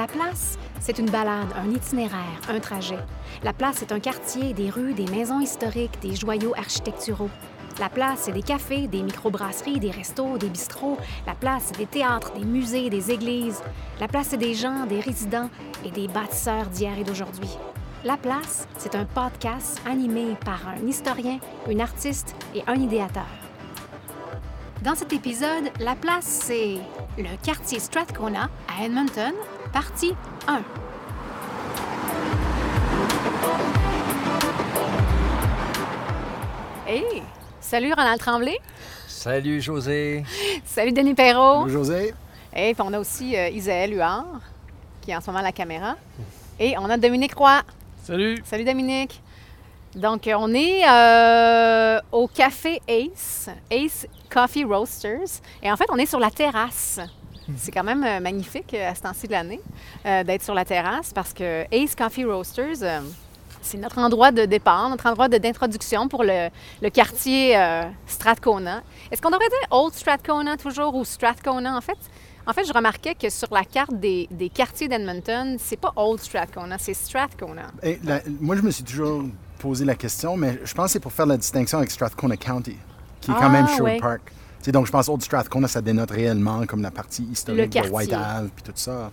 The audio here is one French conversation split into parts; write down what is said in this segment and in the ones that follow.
La place, c'est une balade, un itinéraire, un trajet. La place, c'est un quartier, des rues, des maisons historiques, des joyaux architecturaux. La place, c'est des cafés, des microbrasseries, des restos, des bistrots. La place, c'est des théâtres, des musées, des églises. La place, c'est des gens, des résidents et des bâtisseurs d'hier et d'aujourd'hui. La place, c'est un podcast animé par un historien, une artiste et un idéateur. Dans cet épisode, La place, c'est le quartier Strathcona à Edmonton, partie 1. Hey! Salut Ronald Tremblay. Salut José. Salut Denis Perrault. Bonjour José. Et puis on a aussi euh, Isaël Huard, qui est en ce moment à la caméra. Et on a Dominique Roy. Salut. Salut Dominique. Donc, euh, on est euh, au café Ace, Ace Coffee Roasters. Et en fait, on est sur la terrasse. C'est quand même euh, magnifique euh, à ce temps-ci de l'année euh, d'être sur la terrasse parce que Ace Coffee Roasters, euh, c'est notre endroit de départ, notre endroit d'introduction pour le, le quartier euh, Strathcona. Est-ce qu'on devrait dire Old Strathcona toujours ou Strathcona en fait? En fait, je remarquais que sur la carte des, des quartiers d'Edmonton, c'est pas Old Strathcona, c'est Strathcona. Et la- moi, je me suis toujours posé la question, mais je pense que c'est pour faire la distinction avec Strathcona County, qui est quand Ah, même Sherwood ouais. Park. Donc, je pense Old Strathcona, ça dénote réellement comme la partie historique de quartier. White Ave puis tout ça.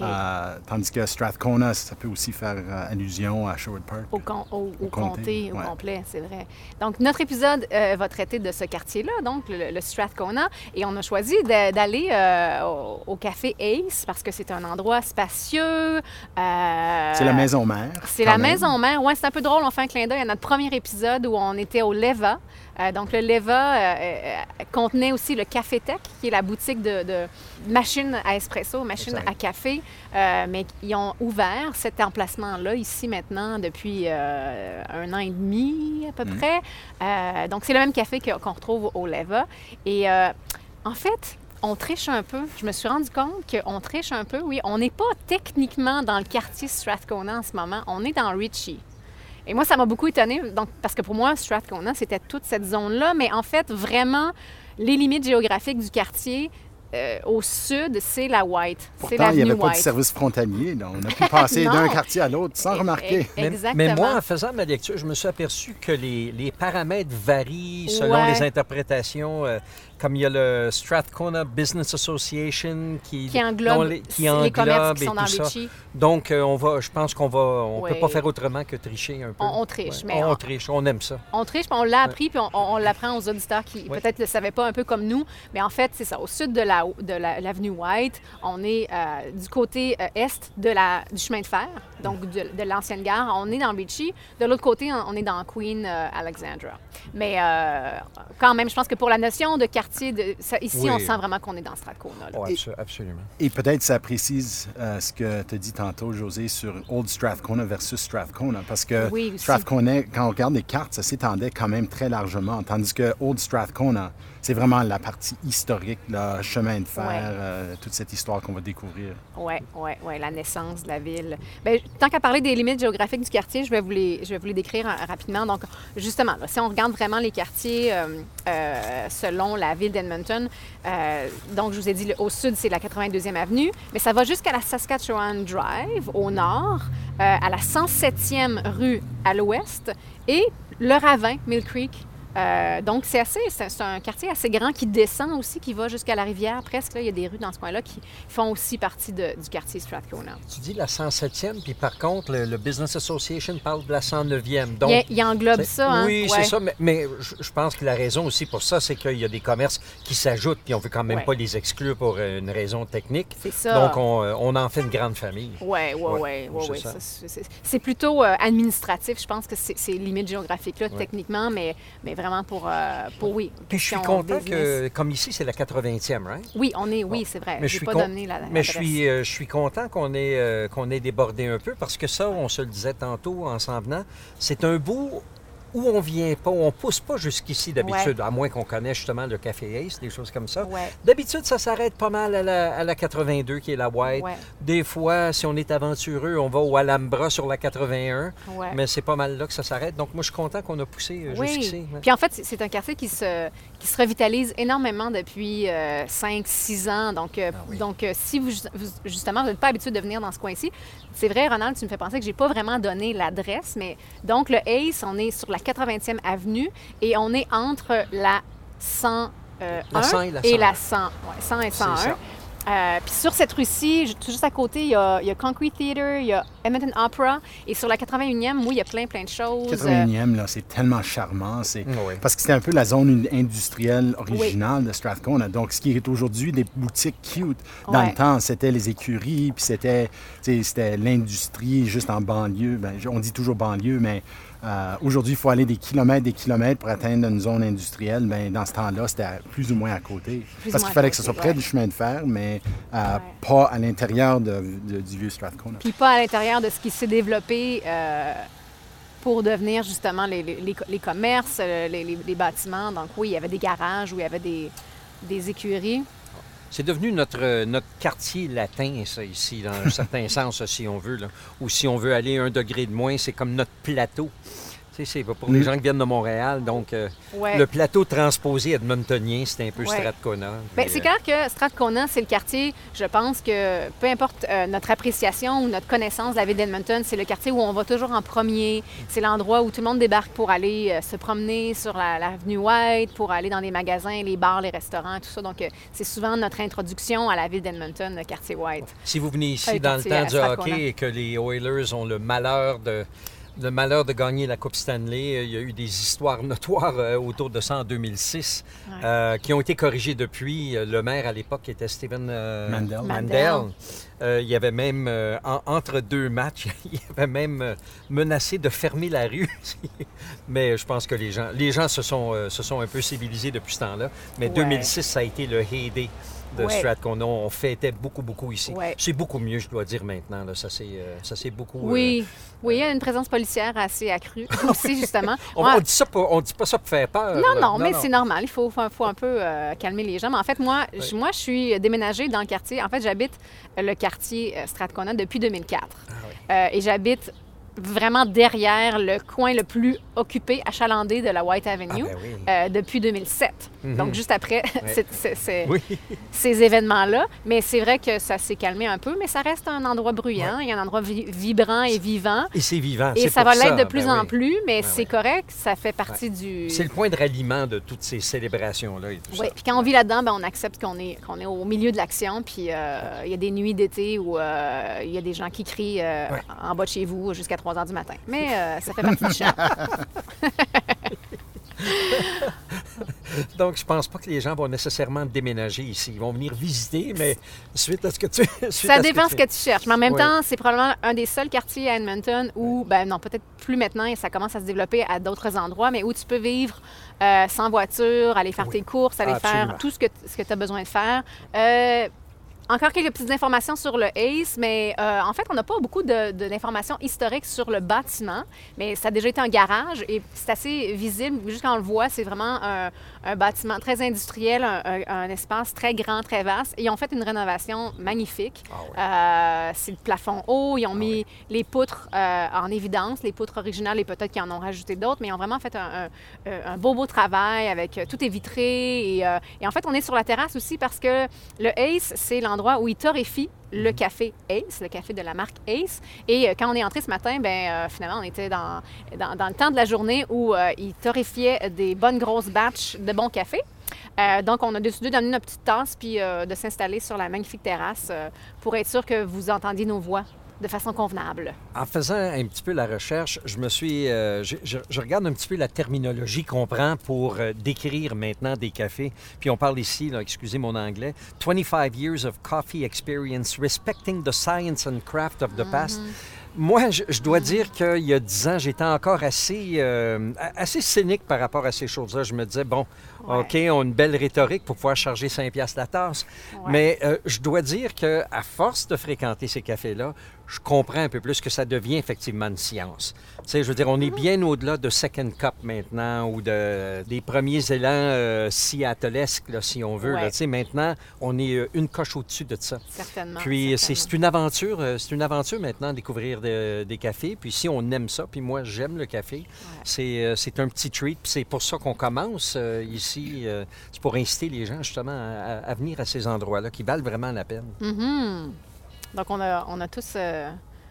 Euh, tandis que Strathcona, ça peut aussi faire euh, allusion à Sherwood Park. Au, con- au- au Au comté, comté, au complet, c'est vrai. Donc, notre épisode euh, va traiter de ce quartier-là, donc le, le Strathcona. Et on a choisi d'aller au, café Ace parce que c'est un endroit spacieux. C'est la maison mère. C'est la même. maison mère. Ouais, c'est un peu drôle. On fait un clin d'œil à notre premier épisode où on était au Leva. Euh, donc, le Leva euh, euh, contenait aussi le Café Tech, qui est la boutique de, de machines à espresso, machines à café. Euh, mais ils ont ouvert cet emplacement-là ici maintenant depuis un an et demi à peu Mm. près. Donc, c'est le même café qu'on retrouve au Leva. Et en fait, on triche un peu. Je me suis rendu compte qu'on triche un peu, oui. On n'est pas techniquement dans le quartier Strathcona en ce moment. On est dans Ritchie. Et moi, ça m'a beaucoup étonnée, donc, parce que pour moi, Strathcona, c'était toute cette zone-là. Mais en fait, vraiment, les limites géographiques du quartier, euh, au sud, c'est la White. C'est Pourtant, il n'y avait pas de service frontalier. donc on a pu passer d'un quartier à l'autre sans Eh, remarquer. eh, Mais- Exactement. Mais moi, en faisant ma lecture, je me suis aperçu que les, les paramètres varient selon Ouais. les interprétations. euh, comme il y a le Strathcona Business Association qui, qui englobe les, qui les englobe commerces qui et sont dans ça. Donc, euh, on va, je pense qu'on va, on Ouais. peut pas faire autrement que tricher un peu. On- on triche, Ouais. mais on, on- triche, on aime ça. On triche, puis on l'a appris, puis on, on- l'apprend aux auditeurs qui peut-être ne le savaient pas un peu comme nous. Mais en fait, c'est ça. Au sud de la de la- l'avenue White, on est euh, du côté euh, est de la, du chemin de fer, donc de, de l'ancienne gare. On est dans Ritchie. De l'autre côté, on est dans Queen euh, Alexandra. Mais euh, quand même, je pense que pour la notion de quartier, de, ça- ici, Oui. on sent vraiment qu'on est dans Strathcona. là. Ouais, abso- absolument. Et peut-être ça précise euh, ce que tu as dit tantôt, José, sur Old Strathcona versus Strathcona. Parce que Oui. Strathcona, quand on regarde les cartes, ça s'étendait quand même très largement. Tandis que Old Strathcona, c'est vraiment la partie historique, le chemin de fer, Ouais. euh, toute cette histoire qu'on va découvrir. Oui, oui, oui, la naissance de la ville. Bien, tant qu'à parler des limites géographiques du quartier, je vais vous les, je vais vous les décrire euh, rapidement. Donc, justement, là, si on regarde vraiment les quartiers euh, euh, selon la ville d'Edmonton, donc je vous ai dit, au sud, c'est la 82e avenue, mais ça va jusqu'à la Saskatchewan Drive au nord, à la 107e rue à l'ouest et le ravin, Mill Creek. Euh, donc, c'est assez, c'est un quartier assez grand qui descend aussi, qui va jusqu'à la rivière presque. là. Il y a des rues dans ce coin-là qui font aussi partie de- du quartier Strathcona. Tu dis la 107e, puis par contre, le, le Business Association parle de la 109e. Donc, il, il englobe ça, hein? Oui, Ouais. c'est ça, mais, mais je, pense que la raison aussi pour ça, c'est qu'il y a des commerces qui s'ajoutent, puis on veut quand même Ouais. pas les exclure pour euh, une raison technique. C'est ça. Donc, on, euh, on en fait une grande famille. Oui, oui, oui. c'est oui. C'est plutôt euh, administratif, je pense que c'est limite géographique-là, Ouais. techniquement, mais, mais vraiment pour, euh, pour oui. Puis je suis content que, comme ici, c'est la 80e, right? Oui, on est, oui, c'est vrai. Mais je suis pas con- donné la, Mais je suis, euh, je suis content qu'on ait, euh, qu'on ait débordé un peu parce que ça, on se le disait tantôt en s'en venant, c'est un beau où on vient pas, où on pousse pas jusqu'ici d'habitude, à moins qu'on connaisse justement le Café Ace, des choses comme ça. Ouais. D'habitude, ça s'arrête pas mal à la, à la 82, qui est la White. Ouais. Des fois, si on est aventureux, on va au Alhambra sur la 81, Ouais. mais c'est pas mal là que ça s'arrête. Donc moi, je suis content qu'on a poussé euh, jusqu'ici. Puis en fait, c'est un quartier qui se, qui se revitalise énormément depuis 5-6 ans. Donc, euh, Ah oui. donc euh, si vous, vous- justement, vous n'êtes pas habitué de venir dans ce coin-ci, c'est vrai, Ronald, tu me fais penser que j'ai pas vraiment donné l'adresse, mais donc le Ace, on est sur la 80e avenue et on est entre la 100. euh, La 1 100 et la et la 101. 100. Ouais, 100 et C'est 101. Euh, puis sur cette rue-ci, juste à côté, il y, a, il y a Concrete Theatre, il y a Edmonton Opera. Et sur la 81e, oui, il y a plein, plein de choses. 81e, là, c'est tellement charmant. C'est... Oui. Parce que c'était un peu la zone industrielle originale de Strathcona. Donc, ce qui est aujourd'hui des boutiques cute, dans Ouais. le temps, c'était les écuries, puis c'était l'industrie juste en banlieue. Ben, on dit toujours banlieue, mais euh, aujourd'hui, il faut aller des kilomètres, des kilomètres pour atteindre une zone industrielle. Ben, dans ce temps-là, c'était plus ou moins à côté. Plus Parce qu'il fallait que ce soit près ouais. du chemin de fer, mais euh, Ouais. pas à l'intérieur de- de- du vieux Strathcona. puis pas à l'intérieur de ce qui s'est développé euh, pour devenir justement les, les- les- les commerces, les bâtiments. Donc oui, il y avait des garages où il y avait des, des écuries. C'est devenu notre, euh, notre quartier latin, ça, ici, dans un certain sens, si on veut. Là. Ou si on veut aller un degré de moins, c'est comme notre plateau. C'est pour les Mm. gens qui viennent de Montréal. Donc, euh, Ouais. le plateau transposé edmontonien, c'est un peu Ouais. Strathcona. Mais, c'est euh, clair que Strathcona, c'est le quartier, je pense que peu importe euh, notre appréciation ou notre connaissance de la ville d'Edmonton, c'est le quartier où on va toujours en premier. C'est l'endroit où tout le monde débarque pour aller euh, se promener sur la- l'avenue White, pour aller dans les magasins, les bars, les restaurants, tout ça. Donc, euh, c'est souvent notre introduction à la ville d'Edmonton, le quartier White. Si vous venez ici dans le temps du hockey et que les Oilers ont le malheur de le malheur de gagner la Coupe Stanley, euh, il y a eu des histoires notoires euh, autour de ça en 2006 Ouais. euh, qui ont été corrigées depuis. Le maire à l'époque était Stephen euh, Mandel. Mandel. Euh, il y avait même, euh, en- entre deux matchs, il avait même menacé de fermer la rue. Mais je pense que les gens, les gens se, sont, euh, se sont un peu civilisés depuis ce temps-là. Mais Ouais. 2006, ça a été le heyday de Ouais. On fêtait beaucoup, beaucoup ici. Ouais. C'est beaucoup mieux, je dois dire maintenant. Là. Ça s'est euh, ça s'est beaucoup... euh, Oui, oui, il y a une présence policière assez accrue aussi, justement. on, Moi- on dit ça pas, on dit pas ça pour faire peur. Non, non, mais c'est normal. Il faut, un peu euh, calmer les gens. Mais en fait, moi, je- Oui. moi, je suis déménagée dans le quartier. En fait, j'habite euh, le quartier euh, Strathcona depuis 2004. Ah oui. Euh, et j'habite vraiment derrière le coin le plus occupé, achalandé de la White Ah, Avenue ben oui. euh, depuis 2007. Mhm. Donc, juste après Oui. ces événements-là. Mais c'est vrai que ça s'est calmé un peu, mais ça reste un endroit bruyant et un endroit vi- vibrant et vivant. Et c'est vivant. Et ça va l'être de plus ben en oui. plus, mais c'est correct, ça fait partie du... C'est le point de ralliement de toutes ces célébrations-là et tout Oui, puis quand on vit là-dedans, ben, on accepte qu'on est, qu'on est au milieu de l'action. Puis euh, il y a des nuits d'été où euh, il y a des gens qui crient en bas de chez vous jusqu'à 3 heures du matin. Mais euh, ça fait partie du charme. Donc, je pense pas que les gens vont nécessairement déménager ici. Ils vont venir visiter, mais suite à ce que tu... Ça dépend ce que tu cherches. Mais en même temps, c'est probablement un des seuls quartiers à Edmonton où, ben non, peut-être plus maintenant, et ça commence à se développer à d'autres endroits, mais où tu peux vivre euh, sans voiture, aller faire Oui. tes courses, aller Absolument. faire tout ce que, ce que tu as besoin de faire. Euh, encore quelques petites informations sur le ACE, mais euh, en fait, on n'a pas beaucoup de- de- d'informations historiques sur le bâtiment, mais ça a déjà été un garage et c'est assez visible. Juste quand on le voit, c'est vraiment un, un bâtiment très industriel, un, un- un espace très grand, très vaste. Et ils ont fait une rénovation magnifique. Ah oui. Euh, c'est le plafond haut. Ils ont Ah mis les poutres euh, en évidence, les poutres originales, et peut-être qu'ils en ont rajouté d'autres, mais ils ont vraiment fait un, beau, beau travail avec tout est vitré. Et, et en fait, on est sur la terrasse aussi parce que le Ace, c'est l'endroit où ils torréfient Mhm. le café Ace, le café de la marque Ace. Et euh, quand on est entré ce matin, ben euh, finalement, on était dans, dans, dans le temps de la journée où euh, ils torréfiaient des bonnes grosses batches de bon café. Euh, donc, on a décidé d'amener notre petite tasse puis de s'installer sur la magnifique terrasse pour être sûr que vous entendiez nos voix de façon convenable. En faisant un petit peu la recherche, je me suis, euh, je, je- je regarde un petit peu la terminologie qu'on prend pour euh, décrire maintenant des cafés. Puis on parle ici, là, excusez mon anglais, 25 years of coffee experience, respecting the science and craft of the past. Moi, je, je dois dire qu'il y a 10 ans, j'étais encore assez, euh, assez cynique par rapport à ces choses-là. Je me disais, bon, Ouais. OK, on a une belle rhétorique pour pouvoir charger 5 piastres la tasse. Ouais. Mais euh, je dois dire que à force de fréquenter ces cafés-là, je comprends un peu plus que ça devient effectivement une science. Tu sais, je veux dire, on est bien au-delà de Second Cup maintenant ou de, des premiers élans euh, seattlesques, là, si on veut. là. Tu sais, maintenant, on est euh, une coche au-dessus de ça. Certainement. Puis c'est une aventure, euh, c'est une aventure maintenant découvrir de- des cafés. Puis si on aime ça, puis moi j'aime le café, c'est c'est un petit treat. Puis c'est pour ça qu'on commence euh, ici. Euh, c'est pour inciter les gens justement à, venir à ces endroits-là qui valent vraiment la peine. Mhm. Donc, on a, on a tous euh,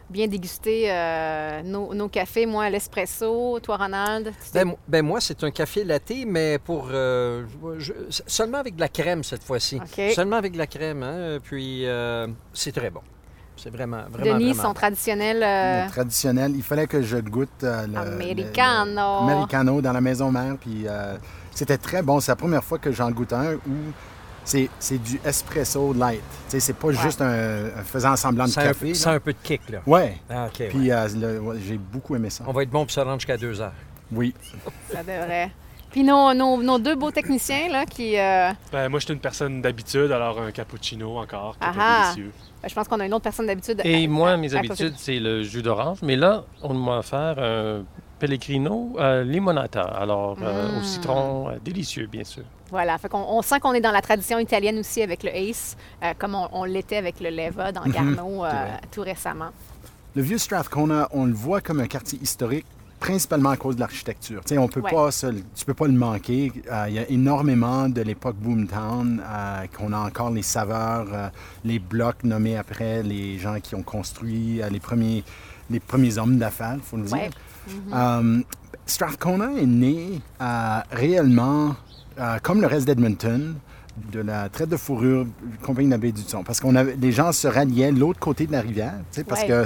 bien dégusté euh, nos, nos cafés. Moi, l'espresso. Toi, Ronald? Ben, ben, moi, c'est un café latte, mais pour euh, je- seulement avec de la crème cette fois-ci. Seulement avec de la crème, hein, puis euh, c'est très bon. C'est vraiment, vraiment, Denis, vraiment son bon. traditionnel... euh, traditionnel, il fallait que je goûte euh, le, Americano. le- le- Americano dans la maison mère. Puis euh, c'était très bon. C'est la première fois que j'en goûte un où c'est c'est du espresso light. Tu sais, c'est pas juste un, un faisant semblant de café. a un peu de kick, là. Ouais. Ah, OK. ouais. Puis euh, ouais, j'ai beaucoup aimé ça. On va être bon pour se rendre jusqu'à deux heures. Oui. Ça devrait. Puis nos, nos- nos deux beaux techniciens, là, qui... euh, Ben, moi, je suis une personne d'habitude, alors un cappuccino encore, qui Ah ah. délicieux. ben, je pense qu'on a une autre personne d'habitude. Et à- moi, mes à habitudes, c'est le jus d'orange. Mais là, on m'a offert un Pellegrino euh, limonata. Alors, euh, Mm. au citron, euh, délicieux, bien sûr. Voilà, fait qu'on on sent qu'on est dans la tradition italienne aussi avec le Ace, euh, comme on, on l'était avec le Leva dans Garneau euh, vrai. tout récemment. Le vieux Strathcona, on le voit comme un quartier historique principalement à cause de l'architecture. Tu sais, on peut Ouais. pas se tu peux pas le manquer. Euh, Il y a énormément de l'époque Boomtown euh, qu'on a encore les saveurs, euh, les blocs nommés après les gens qui ont construit euh, les premiers les premiers hommes d'affaires, faut le dire. Ouais. Euh, Strathcona est né euh, réellement, euh, comme le reste d'Edmonton, de la traite de fourrure compagnie de la baie du Son. Parce avait, les gens se ralliaient de l'autre côté de la rivière, parce que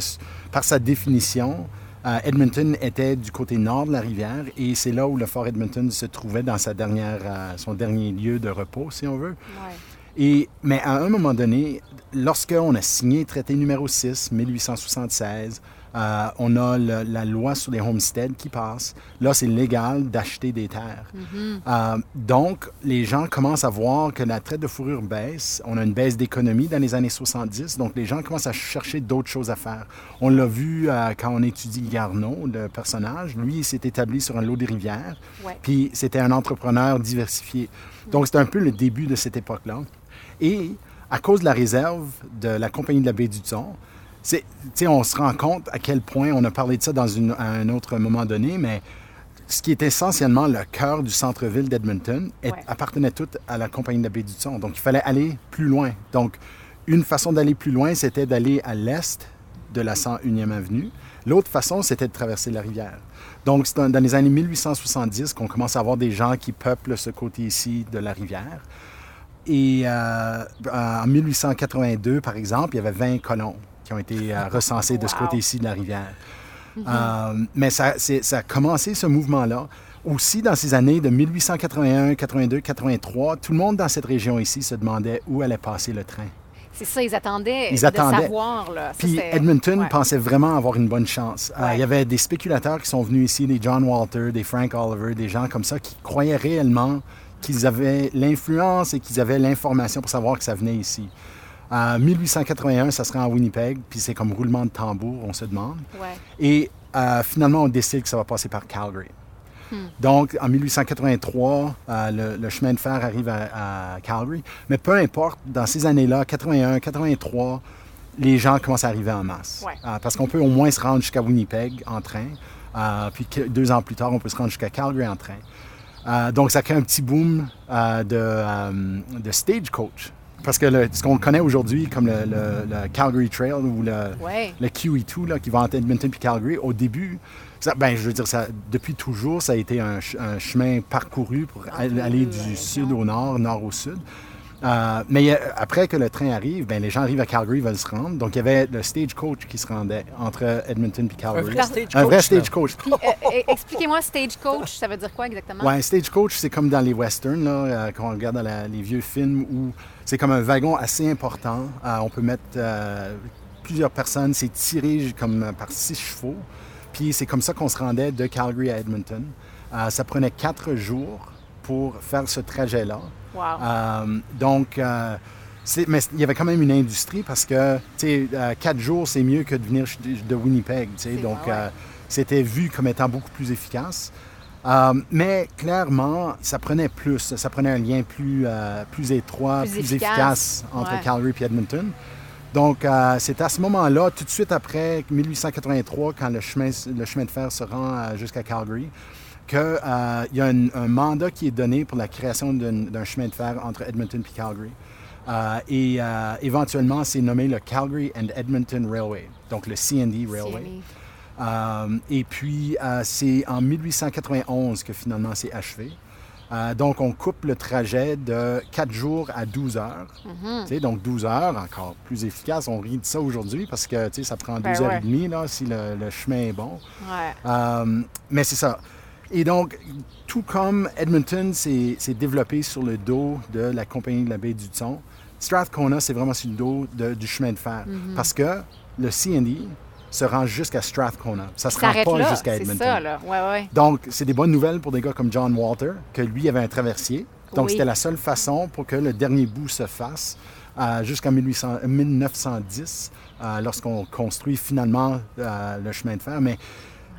par sa définition, euh, Edmonton était du côté nord de la rivière et c'est là où le fort Edmonton se trouvait dans sa dernière, son dernier lieu de repos, si on veut. Ouais. Et, mais à un moment donné, lorsqu'on a signé le traité numéro 6, 1876, euh, on a le- la loi sur les homesteads qui passe. Là, c'est légal d'acheter des terres. Euh, donc, les gens commencent à voir que la traite de fourrure baisse. On a une baisse d'économie dans les années 70. Donc, les gens commencent à chercher d'autres choses à faire. On l'a vu euh, quand on étudie Garneau, le personnage. Lui, il s'est établi sur un lot des rivières. Ouais. Puis, c'était un entrepreneur diversifié. Donc, c'était un peu le début de cette époque-là. Et à cause de la réserve de la Compagnie de la baie du Thon, c'est- on se rend compte à quel point, on a parlé de ça dans une- à un autre moment donné, mais ce qui est essentiellement le cœur du centre-ville d'Edmonton Ouais. appartenait tout à la Compagnie de la baie du Thon. Donc, il fallait aller plus loin. Donc, une façon d'aller plus loin, c'était d'aller à l'est de la 101e avenue. L'autre façon, c'était de traverser la rivière. Donc, c'est dans dans les années 1870 qu'on commence à avoir des gens qui peuplent ce côté ici de la rivière. Et euh, en 1882, par exemple, il y avait 20 colons qui ont été euh, recensés de ce côté-ci de la rivière. Euh, mais ça, c'est- ça a commencé ce mouvement-là. Aussi, dans ces années de 1881, 82, 83, tout le monde dans cette région ici se demandait où allait passer le train. C'est ça, ils attendaient Ils de attendaient. savoir. Là. Ça, Puis Edmonton ouais. pensait vraiment avoir une bonne chance. Euh, il y avait des spéculateurs qui sont venus ici, des John Walter, des Frank Oliver, des gens comme ça qui croyaient réellement qu'ils avaient l'influence et qu'ils avaient l'information pour savoir que ça venait ici. En 1881, ça sera en Winnipeg, puis c'est comme roulement de tambour, on se demande. Ouais. Et euh, finalement, on décide que ça va passer par Calgary. Donc, en 1883, euh, le, le chemin de fer arrive à, à Calgary. Mais peu importe, dans ces années-là, 81, 83, les gens commencent à arriver en masse. Ouais. Euh, parce qu'on peut au moins se rendre jusqu'à Winnipeg en train. Puis deux ans plus tard, on peut se rendre jusqu'à Calgary en train. Donc, ça crée un petit boom de, de stagecoach. Parce que le- ce qu'on connaît aujourd'hui comme le, le- le Calgary Trail ou le, Ouais. le QE2 là, qui va entre Edmonton et Calgary, au début, ça, ben, je veux dire, ça, depuis toujours, ça a été un, ch- un chemin parcouru pour aller, aller du sud au nord, nord au sud. Euh, mais a- après que le train arrive, ben, les gens arrivent à Calgary, ils veulent se rendre. Donc, il y avait le stagecoach qui se rendait entre Edmonton et Calgary. vrai stagecoach, Un vrai stagecoach. Puis, euh, euh, expliquez-moi, stagecoach, ça veut dire quoi exactement? Ouais, stagecoach, c'est comme dans les westerns, là, euh, quand on regarde dans la- les vieux films, où c'est comme un wagon assez important. Euh, on peut mettre euh, plusieurs personnes. C'est tiré comme par six chevaux. Puis c'est comme ça qu'on se rendait de Calgary à Edmonton. Euh, ça prenait quatre jours pour faire ce trajet-là. Wow. Donc, mais il y avait quand même une industrie parce que, tu sais, quatre jours, c'est mieux que de venir de Winnipeg, tu sais. C'est Donc, ouais. c'était vu comme étant beaucoup plus efficace. Euh, mais clairement, ça prenait plus. Ça prenait un lien plus, euh, plus étroit, Plus plus, efficace. efficace, entre Ouais. Calgary et Edmonton. Donc, euh, c'est à ce moment-là, tout de suite après 1883, quand le chemin, le chemin de fer se rend jusqu'à Calgary, qu'il y a un, un mandat qui est donné pour la création d'un d'un chemin de fer entre Edmonton et Calgary. Euh, et euh, éventuellement, c'est nommé le Calgary and Edmonton Railway, donc le CND Railway. Euh, et puis, euh, c'est en 1891 que finalement c'est achevé. Euh, donc, on coupe le trajet de 4 jours à 12 heures. Mhm. Donc, 12 heures, encore plus efficace. On rit de ça aujourd'hui parce que ça prend 12 Ben heures ouais. et demie là, si le, le chemin est bon. Ouais. Euh, mais c'est ça. Et donc, tout comme Edmonton s'est développé sur le dos de la compagnie de la baie du Thon, Strathcona, c'est vraiment sur le dos de- du chemin de fer. Mhm. Parce que le CND se rend jusqu'à Strathcona. Ça se rend pas jusqu'à c'est Edmonton. ça, là. Ouais, ouais. Donc, c'est des bonnes nouvelles pour des gars comme John Walter, que lui avait un traversier. Donc, Oui. c'était la seule façon pour que le dernier bout se fasse euh, jusqu'en 1800 euh, 1910, euh, lorsqu'on construit finalement euh, le chemin de fer. Mais,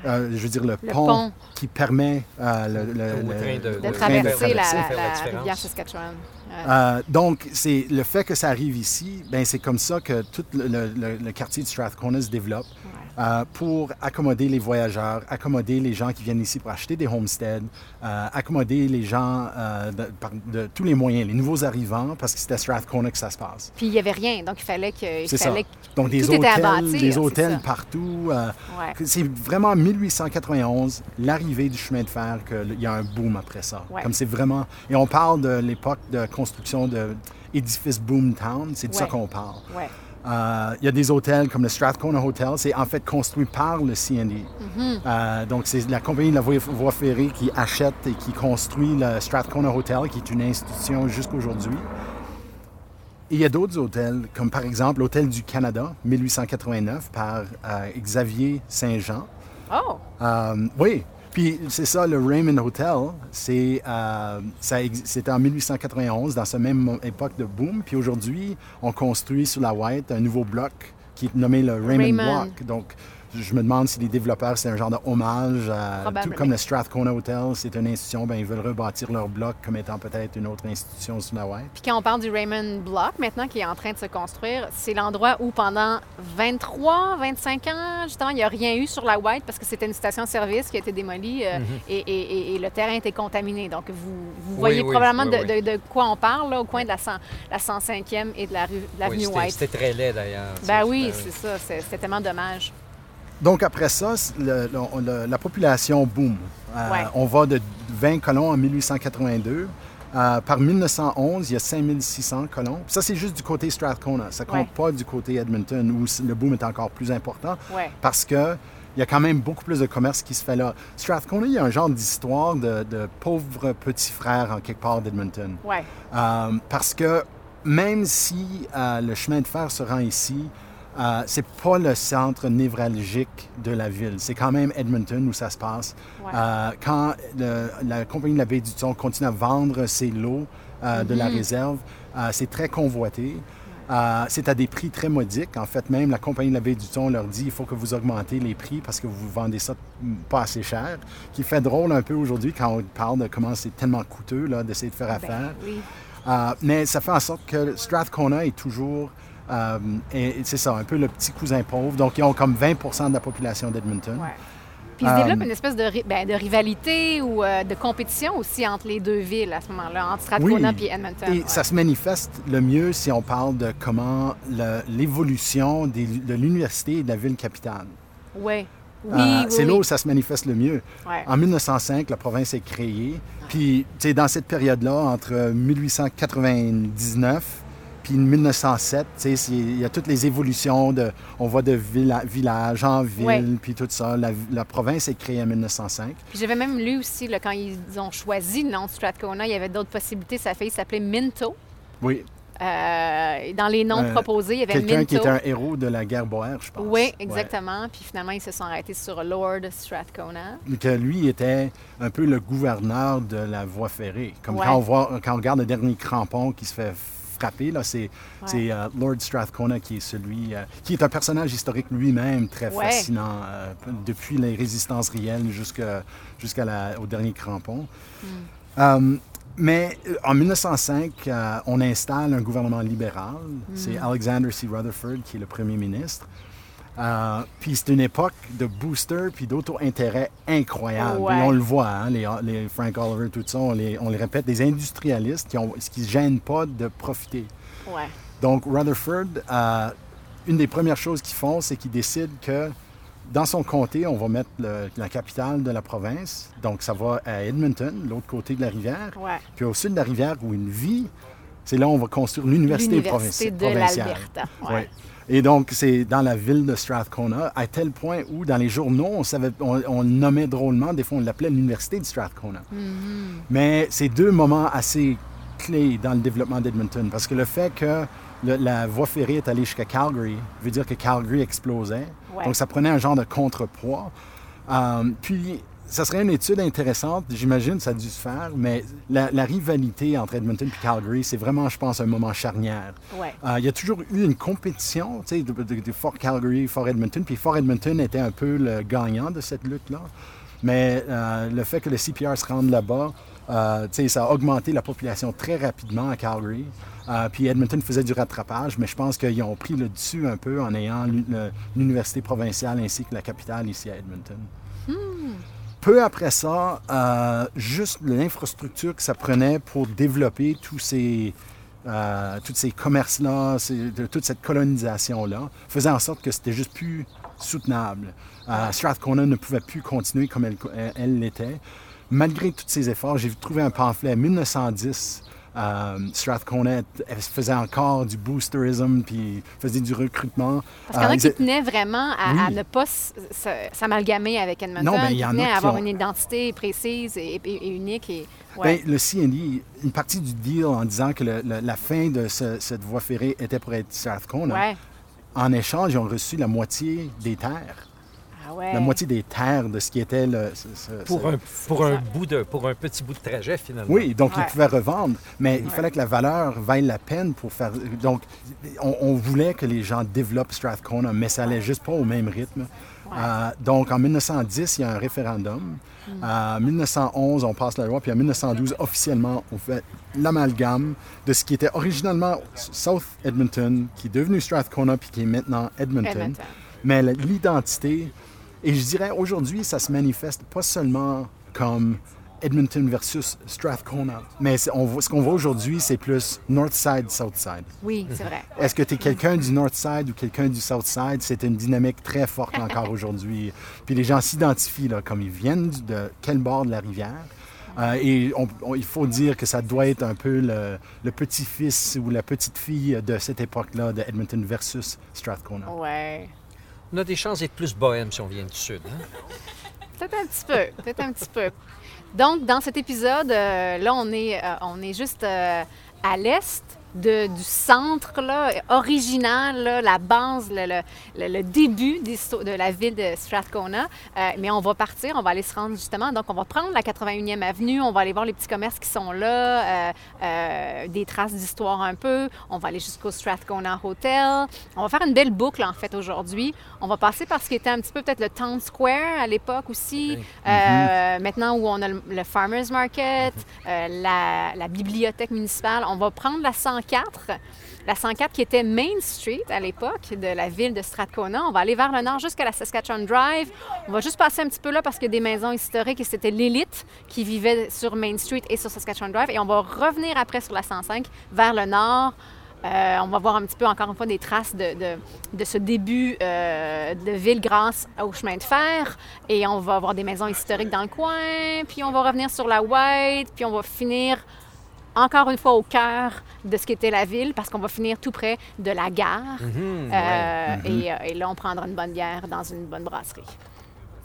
euh, je veux dire, le, Le pont, pont. qui permet euh, le, le- Au le- train de- traverser la, traverser, la- faire la la différence. rivière Saskatchewan. Ouais. Euh, donc, c'est le fait que ça arrive ici, ben c'est comme ça que tout le, le- le- le quartier de Strathcona se développe euh, pour accommoder les voyageurs, accommoder les gens qui viennent ici pour acheter des homesteads, euh, accommoder les gens euh, de, par- de tous les moyens, les nouveaux arrivants, parce que c'était à Strathcona que ça se passe. Puis il n'y avait rien, donc il fallait que. il C'est ça. que- Donc, des hôtels, bâtir, des hôtels partout. Ouais. C'est vraiment en 1891, l'arrivée du chemin de fer, qu'il y a un boom après ça. Ouais. Comme c'est vraiment... Et on parle de l'époque de construction d'édifices boomtown, c'est de ça qu'on parle. Ouais. Euh, Il y a des hôtels comme le Strathcona Hotel, c'est en fait construit par le CND. Mm-hmm. Euh, donc c'est la compagnie de la voie, voie ferrée qui achète et qui construit le Strathcona Hotel, qui est une institution jusqu'aujourd'hui. Et il y a d'autres hôtels, comme par exemple l'Hôtel du Canada, 1889, par euh, Xavier Saint-Jean. Oh! Oui. Puis c'est ça, le Raymond Hotel, c'est, euh, c'était en 1891, dans cette même époque de boom. Puis aujourd'hui, on construit sur la White un nouveau bloc qui est nommé le Raymond, Raymond. Block. Donc, je me demande si les développeurs, c'est un genre de hommage, à- tout comme le Strathcona Hotel, c'est une institution, ben, ils veulent rebâtir leur bloc comme étant peut-être une autre institution sur la White. Puis quand on parle du Raymond Block, maintenant, qui est en train de se construire, c'est l'endroit où pendant 23, 25 ans, justement, il n'y a rien eu sur la White parce que c'était une station-service qui a été démolie euh, et, et- et- et le terrain était contaminé. Donc, vous, voyez oui, probablement oui, de, oui. de- de quoi on parle, là, au coin de la, 100 la 105e et de la rue, de l'avenue White. C'était très laid d'ailleurs. Ben oui, c'est ça. c'est- C'était tellement dommage. Donc après ça, le- le- la population boom. Euh, Ouais. On va de 20 colons en 1882. Euh, par 1911, il y a 5600 colons. Ça, c'est juste du côté Strathcona. Ça compte Ouais. pas du côté Edmonton, où le boom est encore plus important. Ouais. Parce que il y a quand même beaucoup plus de commerce qui se fait là. Strathcona, il y a un genre d'histoire de, de pauvres petits frères en quelque part d'Edmonton. Ouais. Euh, parce que même si euh, le chemin de fer se rend ici, euh, c'est pas le centre névralgique de la ville. C'est quand même Edmonton où ça se passe. Ouais. Euh, quand le- la compagnie de la baie du Thon continue à vendre ses lots euh, de la Mhm. réserve, euh, c'est très convoité. Euh, c'est à des prix très modiques. En fait, même la compagnie de la baie du Thon leur dit il faut que vous augmentez les prix parce que vous vendez ça pas assez cher. Qui fait drôle un peu aujourd'hui quand on parle de comment c'est tellement coûteux d'essayer de faire Ben affaire. oui. Euh, mais ça fait en sorte que Strathcona est toujours, euh, et- c'est ça, un peu le petit cousin pauvre. Donc, ils ont comme 20% de la population d'Edmonton. Ouais. Puis il se développe Euh, une espèce de, ri- ben, de rivalité ou euh, de compétition aussi entre les deux villes à ce moment-là, entre Strathcona Oui. et Edmonton. Et ouais. ça se manifeste le mieux si on parle de comment l'évolution de l'université et de la ville capitale. Ouais. Oui, Euh, oui, c'est là où ça se manifeste le mieux. Ouais. En 1905, la province est créée. Puis, tu sais, dans cette période-là, entre 1899 puis 1907, tu sais, c'est- il y a toutes les évolutions de, on va de villa- village en ville, Ouais. puis tout ça. La, la province est créée en 1905. Puis j'avais même lu aussi, là, quand ils ont choisi le nom de Strathcona, il y avait d'autres possibilités. Sa fille s'appelait Minto. Oui, Euh, dans les noms Euh, proposés, il y avait quelqu'un qui Minto. est un héros de la guerre boère, je pense. Oui, Ouais. exactement. Puis finalement, ils se sont arrêtés sur Lord Strathcona. que lui était un peu le gouverneur de la voie ferrée. Comme Ouais. quand, on voit, quand on regarde le dernier crampon qui se fait frappé, c'est euh, Lord Strathcona qui est celui euh, qui est un personnage historique lui-même très Ouais. fascinant euh, depuis les résistances réelles jusqu'à au dernier crampon. Euh, mais en 1905, euh, on installe un gouvernement libéral. C'est Alexander C. Rutherford qui est le premier ministre. Euh, puis c'est une époque de booster puis d'auto-intérêt incroyable. Ouais. on le voit, hein, les, les Frank Oliver, tout ça, on les, on les répète, des industrialistes qui ne qui se gênent pas de profiter. Ouais. Donc, Rutherford, euh, une des premières choses qu'ils font, c'est qu'ils décident que dans son comté, on va mettre le- la capitale de la province. Donc, ça va à Edmonton, l'autre côté de la rivière. Ouais. Puis au sud de la rivière, où il vit, c'est là où on va construire l'université L'université provinci- de provinciale. l'Alberta. Ouais. Ouais. Et donc, c'est dans la ville de Strathcona, à tel point où, dans les journaux, on, savait, on, on le nommait drôlement, des fois, on l'appelait l'université de Strathcona. Mm-hmm. Mais c'est deux moments assez clés dans le développement d'Edmonton, parce que le fait que le- la voie ferrée est allée jusqu'à Calgary veut dire que Calgary explosait. Ouais. Donc, ça prenait un genre de contrepoids. Euh, puis, ça serait une étude intéressante, j'imagine, ça a dû se faire, mais la, la rivalité entre Edmonton et Calgary, c'est vraiment, je pense, un moment charnière. Ouais. Euh, il y a toujours eu une compétition, tu sais, de, de- de Fort Calgary, Fort Edmonton, puis Fort Edmonton était un peu le gagnant de cette lutte-là. Mais euh, le fait que le CPR se rende là-bas, euh, tu sais, ça a augmenté la population très rapidement à Calgary. Euh, puis Edmonton faisait du rattrapage, mais je pense qu'ils ont pris le dessus un peu en ayant l'université provinciale ainsi que la capitale ici à Edmonton. Peu après ça, euh, juste l'infrastructure que ça prenait pour développer tous ces, euh, ces commerces-là, toute cette colonisation-là, faisait en sorte que c'était juste plus soutenable. Euh, Strathcona ne pouvait plus continuer comme elle l'était. Malgré tous ces efforts, j'ai trouvé un pamphlet en 1910. Euh, Strathcona faisait encore du boosterism puis faisait du recrutement. Parce qu'il y en a Euh, qui tenaient vraiment à, à ne pas s'amalgamer avec Edmonton, Non, ben, il y qui en a tenaient qui à avoir ont- une identité précise et, et- et unique. Et, ouais. Ben, le CND, une partie du deal en disant que le- le- la fin de ce- cette voie ferrée était pour être Strathcona, ouais. en échange, ils ont reçu la moitié des terres. Ah ouais. La moitié des terres de ce qui était le. ce- ce- Pour ce- un, pour, un bout de, pour un petit bout de trajet, finalement. Oui, donc Ouais. ils pouvaient revendre, mais il fallait que la valeur vaille la peine pour faire. Donc, on, on voulait que les gens développent Strathcona, mais ça allait juste pas au même rythme. Euh, donc, en 1910, il y a un référendum. Mm. En 1911, on passe la loi, puis en 1912, officiellement, on fait l'amalgame de ce qui était originalement South Edmonton, qui est devenu Strathcona, puis qui est maintenant Edmonton. Edmonton. Mais l'identité, et je dirais aujourd'hui, ça se manifeste pas seulement comme Edmonton versus Strathcona, mais c'est- on voit- ce qu'on voit aujourd'hui, c'est plus North Side, South Side. Oui, c'est vrai. Est-ce que tu es quelqu'un du North Side ou quelqu'un du South Side? C'est une dynamique très forte encore aujourd'hui. Puis les gens s'identifient là, comme ils viennent de quel bord de la rivière. Euh, et on- on- il faut dire que ça doit être un peu le, le petit-fils ou la petite-fille de cette époque-là de Edmonton versus Strathcona. Ouais. On a des chances d'être plus bohème si on vient du sud. hein? Peut-être un petit peu, peut-être un petit peu. Donc, dans cet épisode, euh, là, on est, euh, on est juste euh, à l'est de- du centre là, original, là, la base, le, le- le- le début de la ville de Strathcona. Euh, mais on va partir, on va aller se rendre justement. Donc, on va prendre la 81e avenue, on va aller voir les petits commerces qui sont là, euh, euh, des traces d'histoire un peu. On va aller jusqu'au Strathcona Hotel. On va faire une belle boucle, en fait, aujourd'hui. On va passer par ce qui était un petit peu peut-être le Town Square à l'époque aussi. Euh, Maintenant où on a le, le Farmers Market, euh, la, la bibliothèque municipale, on va prendre la 104. La 104 qui était Main Street à l'époque de la ville de Strathcona. On va aller vers le nord jusqu'à la Saskatchewan Drive. On va juste passer un petit peu là parce qu'il y a des maisons historiques et c'était l'élite qui vivait sur Main Street et sur Saskatchewan Drive. Et on va revenir après sur la 105 vers le nord. Euh, on va voir un petit peu encore une fois des traces de, ce début euh, de ville grâce au chemin de fer. Et on va avoir des maisons historiques dans le coin. Puis on va revenir sur la White. Puis on va finir encore une fois au cœur de ce qu'était la ville parce qu'on va finir tout près de la gare. Mhm, ouais. Euh, et, euh, et là, on prendra une bonne bière dans une bonne brasserie.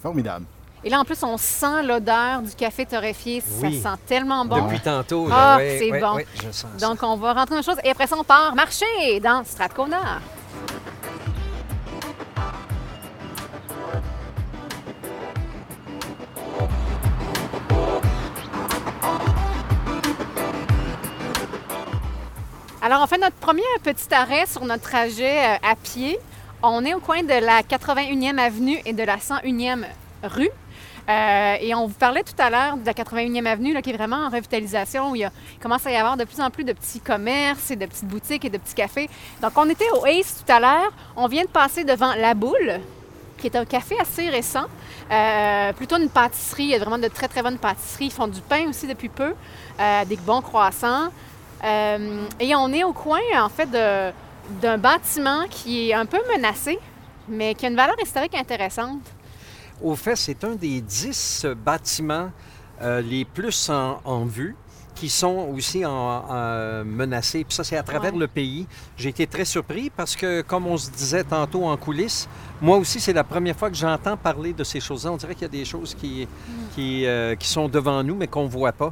Formidable. Et là, en plus, on sent l'odeur du café torréfié. Oui. Ça sent tellement bon. Depuis tantôt. Ah, ouais, c'est ouais, bon. ouais, je sens ça. Donc, on va rentrer dans les choses et après ça, on part marcher dans Strathcona. Alors, on fait notre premier petit arrêt sur notre trajet euh, à pied. On est au coin de la 81e avenue et de la 101e rue. Euh, et on vous parlait tout à l'heure de la 81e avenue, qui est vraiment en revitalisation, où il, commence à y avoir de plus en plus de petits commerces et de petites boutiques et de petits cafés. Donc, on était au Ace tout à l'heure. On vient de passer devant La Boule, qui est un café assez récent. Euh, plutôt une pâtisserie. Il y a vraiment de très, très bonnes pâtisseries. Ils font du pain aussi depuis peu, des bons croissants. Euh, et on est au coin, en fait, d'un bâtiment qui est un peu menacé, mais qui a une valeur historique intéressante. Au fait, c'est un des dix bâtiments euh, les plus en, en vue qui sont aussi en, en- menacés. Puis ça, c'est à travers Ouais. le pays. J'ai été très surpris parce que, comme on se disait tantôt en coulisses, moi aussi, c'est la première fois que j'entends parler de ces choses-là. On dirait qu'il y a des choses qui, qui, euh, qui sont devant nous, mais qu'on ne voit pas.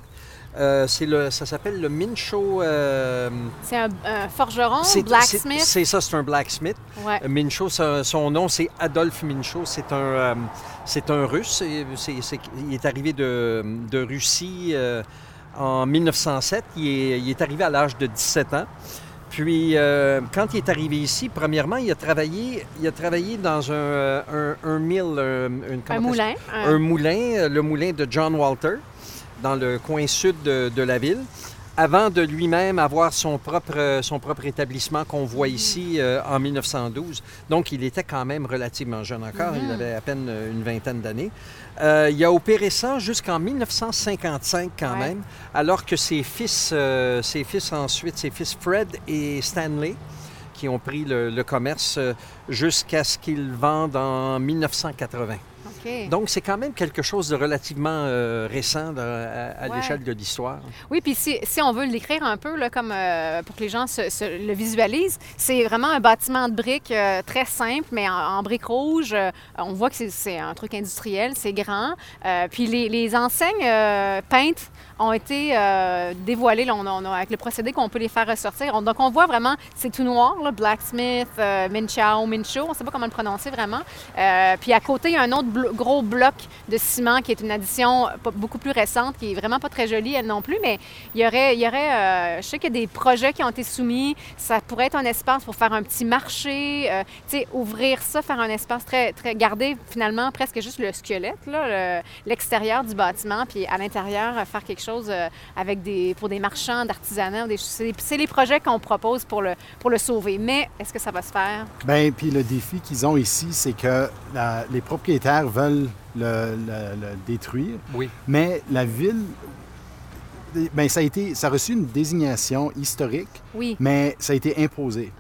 Euh, c'est le, ça s'appelle le Mincho. euh, C'est un, un forgeron, c'est- blacksmith. c'est- ça, c'est un blacksmith. Ouais. Mincho, son nom, c'est Adolphe Mincho. C'est un, euh, c'est un Russe. Il est arrivé de, de Russie euh, en 1907. Il est, il est arrivé à l'âge de 17 ans. Puis, euh, quand il est arrivé ici, premièrement, il a travaillé, il a travaillé dans un, euh, un, un mill, euh, une- Un moulin. un moulin, euh, le moulin de John Walter, dans le coin sud de, de la ville, avant de lui-même avoir son propre, son propre établissement qu'on voit ici euh, en 1912. Donc, il était quand même relativement jeune encore. Il avait à peine une vingtaine d'années. Euh, il a opéré ça jusqu'en 1955 quand Ouais. même, alors que ses fils, euh, ses fils ensuite, ses fils Fred et Stanley, qui ont pris le, le commerce jusqu'à ce qu'ils vendent en 1980. Donc, c'est quand même quelque chose de relativement euh, récent à, à Ouais. l'échelle de l'histoire. Oui, puis si, si on veut l'écrire un peu, là, comme euh, pour que les gens se, se- le visualisent, c'est vraiment un bâtiment de briques euh, très simple, mais en, en briques rouges. On voit que c'est- un truc industriel, c'est grand. Puis les, les enseignes peintes ont été euh, dévoilées là, on a- on a- avec le procédé qu'on peut les faire ressortir. On- donc on voit vraiment, c'est tout noir, là, Blacksmith, euh, Minchao, Mincho, on ne sait pas comment le prononcer vraiment. Euh, puis à côté, il y a un autre gros bloc de ciment qui est une addition beaucoup plus récente, qui est vraiment pas très jolie elle non plus, mais il y aurait, il y aurait euh, je sais qu'il y a des projets qui ont été soumis, ça pourrait être un espace pour faire un petit marché, euh, tu sais, ouvrir ça, faire un espace très, très, garder finalement presque juste le squelette, l'extérieur du bâtiment, puis à l'intérieur, euh, faire quelque chose avec des, pour des marchands d'artisanat. C'est les projets qu'on propose pour le, pour le sauver. Mais est-ce que ça va se faire? Bien, puis le défi qu'ils ont ici, c'est que les propriétaires veulent le, le- le détruire, Oui. mais la ville, bien, ça a été, ça a reçu une désignation historique, Oui. mais ça a été imposé.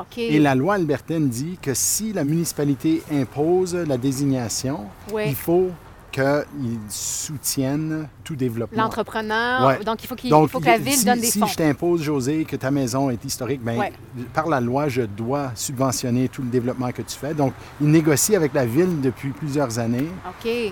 OK. Et la loi albertaine dit que si la municipalité impose la désignation, Oui. il faut qu'ils soutiennent tout développement. L'entrepreneur, Ouais. donc il faut, qu'il- Donc, il faut que la ville si, donne des si fonds. je t'impose, José, que ta maison est historique, ben, Ouais. par la loi, je dois subventionner tout le développement que tu fais. Donc, ils négocient avec la ville depuis plusieurs années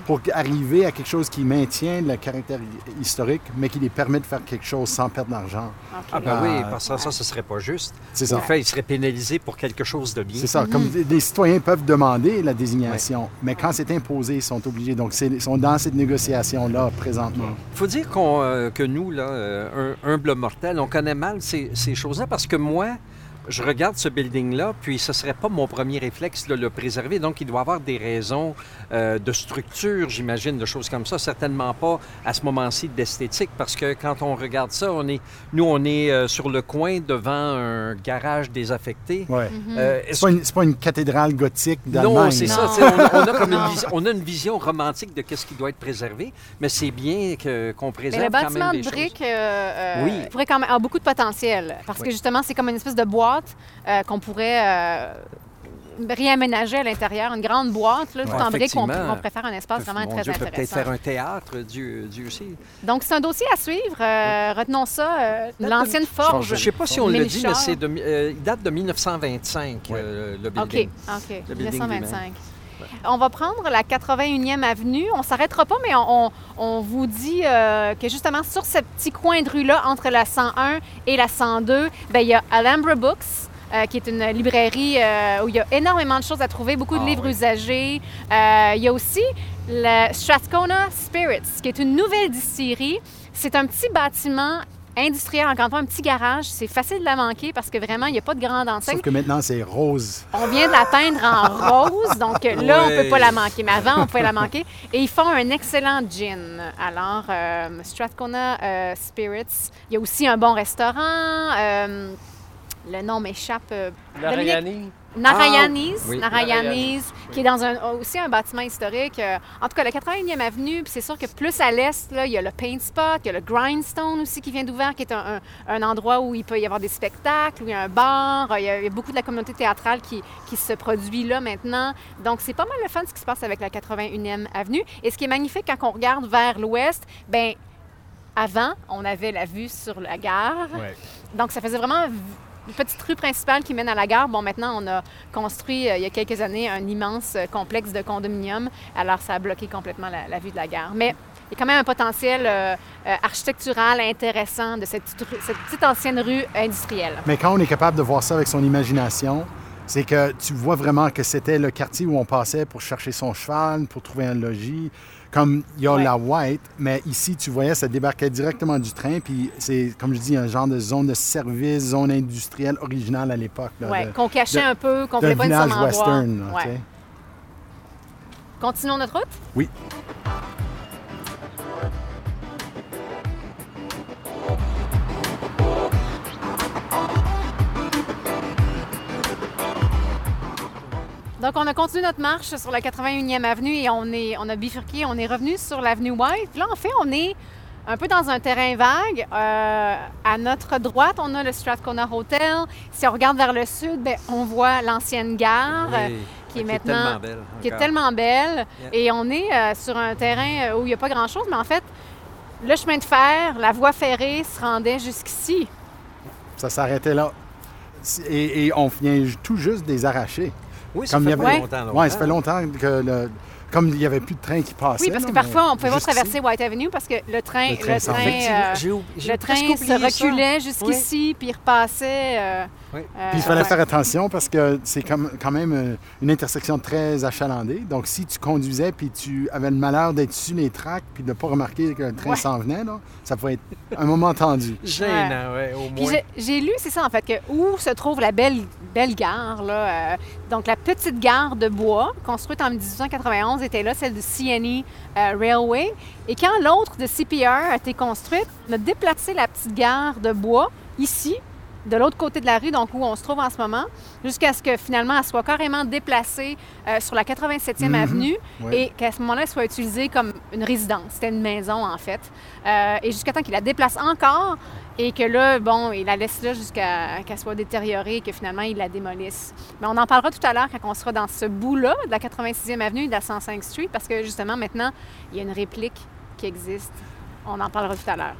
pour arriver à quelque chose qui maintient le caractère hi- historique, mais qui les permet de faire quelque chose sans perdre d'argent. Ah ben oui, parce que ça, ce serait pas juste. C'est En ça. fait, il serait pénalisé pour quelque chose de bien. C'est ça. Comme Mhm. les citoyens peuvent demander la désignation, mais quand c'est imposé, ils sont obligés. Donc, ils sont dans cette négociation-là présentement. Il faut dire qu'on, euh, que nous, là, euh, humble mortel, on connaît mal ces choses-là parce que moi, je regarde ce building-là, puis ce ne serait pas mon premier réflexe de le préserver. Donc, il doit avoir des raisons euh, de structure, j'imagine, de choses comme ça. Certainement pas à ce moment-ci d'esthétique, parce que quand on regarde ça, on est, nous, on est euh, sur le coin devant un garage désaffecté. Ouais. Euh, C'est pas, une- c'est pas une cathédrale gothique d'Allemagne. non, c'est ça. Non. On, a- on a comme une vision, on a une vision romantique de qu'est-ce qui doit être préservé, mais c'est bien que- qu'on Mais préserve le quand bâtiment même de des choses. briques euh, euh, Oui. pourrait quand même avoir beaucoup de potentiel parce que justement, c'est comme une espèce de boîte euh, qu'on pourrait euh, réaménager à l'intérieur, une grande boîte là, tout Ouais, en briques on pourrait faire un espace vraiment Mon très Dieu, peut peut-être intéressant. faire un théâtre, Dieu, Dieu sait. Donc, c'est un dossier à suivre. Euh, Retenons ça. euh, L'ancienne de- forge. Je ne sais pas si on le dit, mais c'est de, euh, il date de 1925, Ouais. euh, le OK, building. OK. Le building 1925. On va prendre la 81e avenue. On s'arrêtera pas, mais on, on- on vous dit euh, que justement sur ce petit coin de rue-là, entre la 101 et la 102, ben, il y a Alhambra Books, euh, qui est une librairie euh, où il y a énormément de choses à trouver, beaucoup de Ah, livres oui. usagés. Il y a aussi le Strathcona Spirits, qui est une nouvelle distillerie. C'est un petit bâtiment industrielle, encore une fois, un petit garage. C'est facile de la manquer parce que vraiment, il n'y a pas de grande enseigne. Sauf que maintenant, c'est rose. On vient de la peindre en rose, donc là, on ne peut pas la manquer. Mais avant, on pouvait la manquer. Et ils font un excellent gin. Alors, euh, Strathcona euh, Spirits. Il y a aussi un bon restaurant. euh, le nom m'échappe. euh, Dominique? Narayanis, Ah, oui. Narayanis, qui est dans un, aussi un bâtiment historique. euh, en tout cas, la 81e avenue, puis c'est sûr que plus à l'est, là, il y a le Paint Spot, il y a le Grindstone aussi qui vient d'ouvert, qui est un, un- un endroit où il peut y avoir des spectacles, où il y a un bar. euh, Il y a, il y a beaucoup de la communauté théâtrale qui, qui se produit là maintenant. Donc, c'est pas mal le fun ce qui se passe avec la 81e avenue. Et ce qui est magnifique quand on regarde vers l'ouest, ben avant, on avait la vue sur la gare. Donc, ça faisait vraiment une petite rue principale qui mène à la gare. Bon, maintenant, on a construit, euh, il y a quelques années, un immense euh, complexe de condominium. Alors, ça a bloqué complètement la, vue de la gare. Mais il y a quand même un potentiel euh, architectural intéressant de cette petite ancienne rue industrielle. Mais quand on est capable de voir ça avec son imagination, c'est que tu vois vraiment que c'était le quartier où on passait pour chercher son cheval, pour trouver un logis. Comme il y a Ouais. la White, mais ici, tu voyais, ça débarquait directement du train. Puis c'est, comme je dis, un genre de zone de service, zone industrielle originale à l'époque. de- qu'on cachait de- un peu, qu'on d'un voulait pas nécessairement voir. western. là, Ouais. Continuons notre route? Oui. Donc, on a continué notre marche sur la 81e avenue et on, est, on a bifurqué, on est revenu sur l'avenue White. Puis là, en fait, on est un peu dans un terrain vague. Euh, à notre droite, on a le Strathcona Hotel. Si on regarde vers le sud, ben, on voit l'ancienne gare euh, Oui, qui est qui est maintenant tellement belle. qui est tellement belle. Yeah. Et on est euh, sur un terrain où il n'y a pas grand-chose, mais en fait, le chemin de fer, la voie ferrée se rendait jusqu'ici. Ça s'arrêtait là. Et, et on vient tout juste des arracher. Oui, ça Comme il fait y avait- longtemps. Oui, ça fait longtemps. que le. Comme il n'y avait plus de train qui passait. Oui, parce que là, parfois, on pouvait pas traverser White Avenue parce que le train, Le train le train, euh, le train se reculait jusqu'ici, puis il repassait. euh, Oui. euh, Puis il fallait ouais. faire attention parce que c'est quand même euh, une intersection très achalandée. Donc, si tu conduisais puis tu avais le malheur d'être sur les tracks puis de ne pas remarquer que le train Ouais. s'en venait, là, ça pouvait être un moment tendu. Gênant, ouais, au Puis moins. j'ai- j'ai lu, c'est ça en fait, que où se trouve la belle, belle gare, là, euh, donc la petite gare de bois, construite en 1891, était là, celle du CNE euh, Railway. Et quand l'autre de CPR a été construite, on a déplacé la petite gare de bois ici, de l'autre côté de la rue, donc où on se trouve en ce moment, jusqu'à ce que finalement elle soit carrément déplacée euh, sur la 87e Mhm. avenue Ouais. et qu'à ce moment-là, elle soit utilisée comme une résidence. C'était une maison, en fait. Euh, et jusqu'à temps qu'il la déplace encore et que là, bon, il la laisse là jusqu'à qu'elle soit détériorée et que finalement, il la démolisse. Mais on en parlera tout à l'heure quand on sera dans ce bout-là de la 86e avenue et de la 105 Street parce que justement, maintenant, il y a une réplique qui existe. On en parlera tout à l'heure.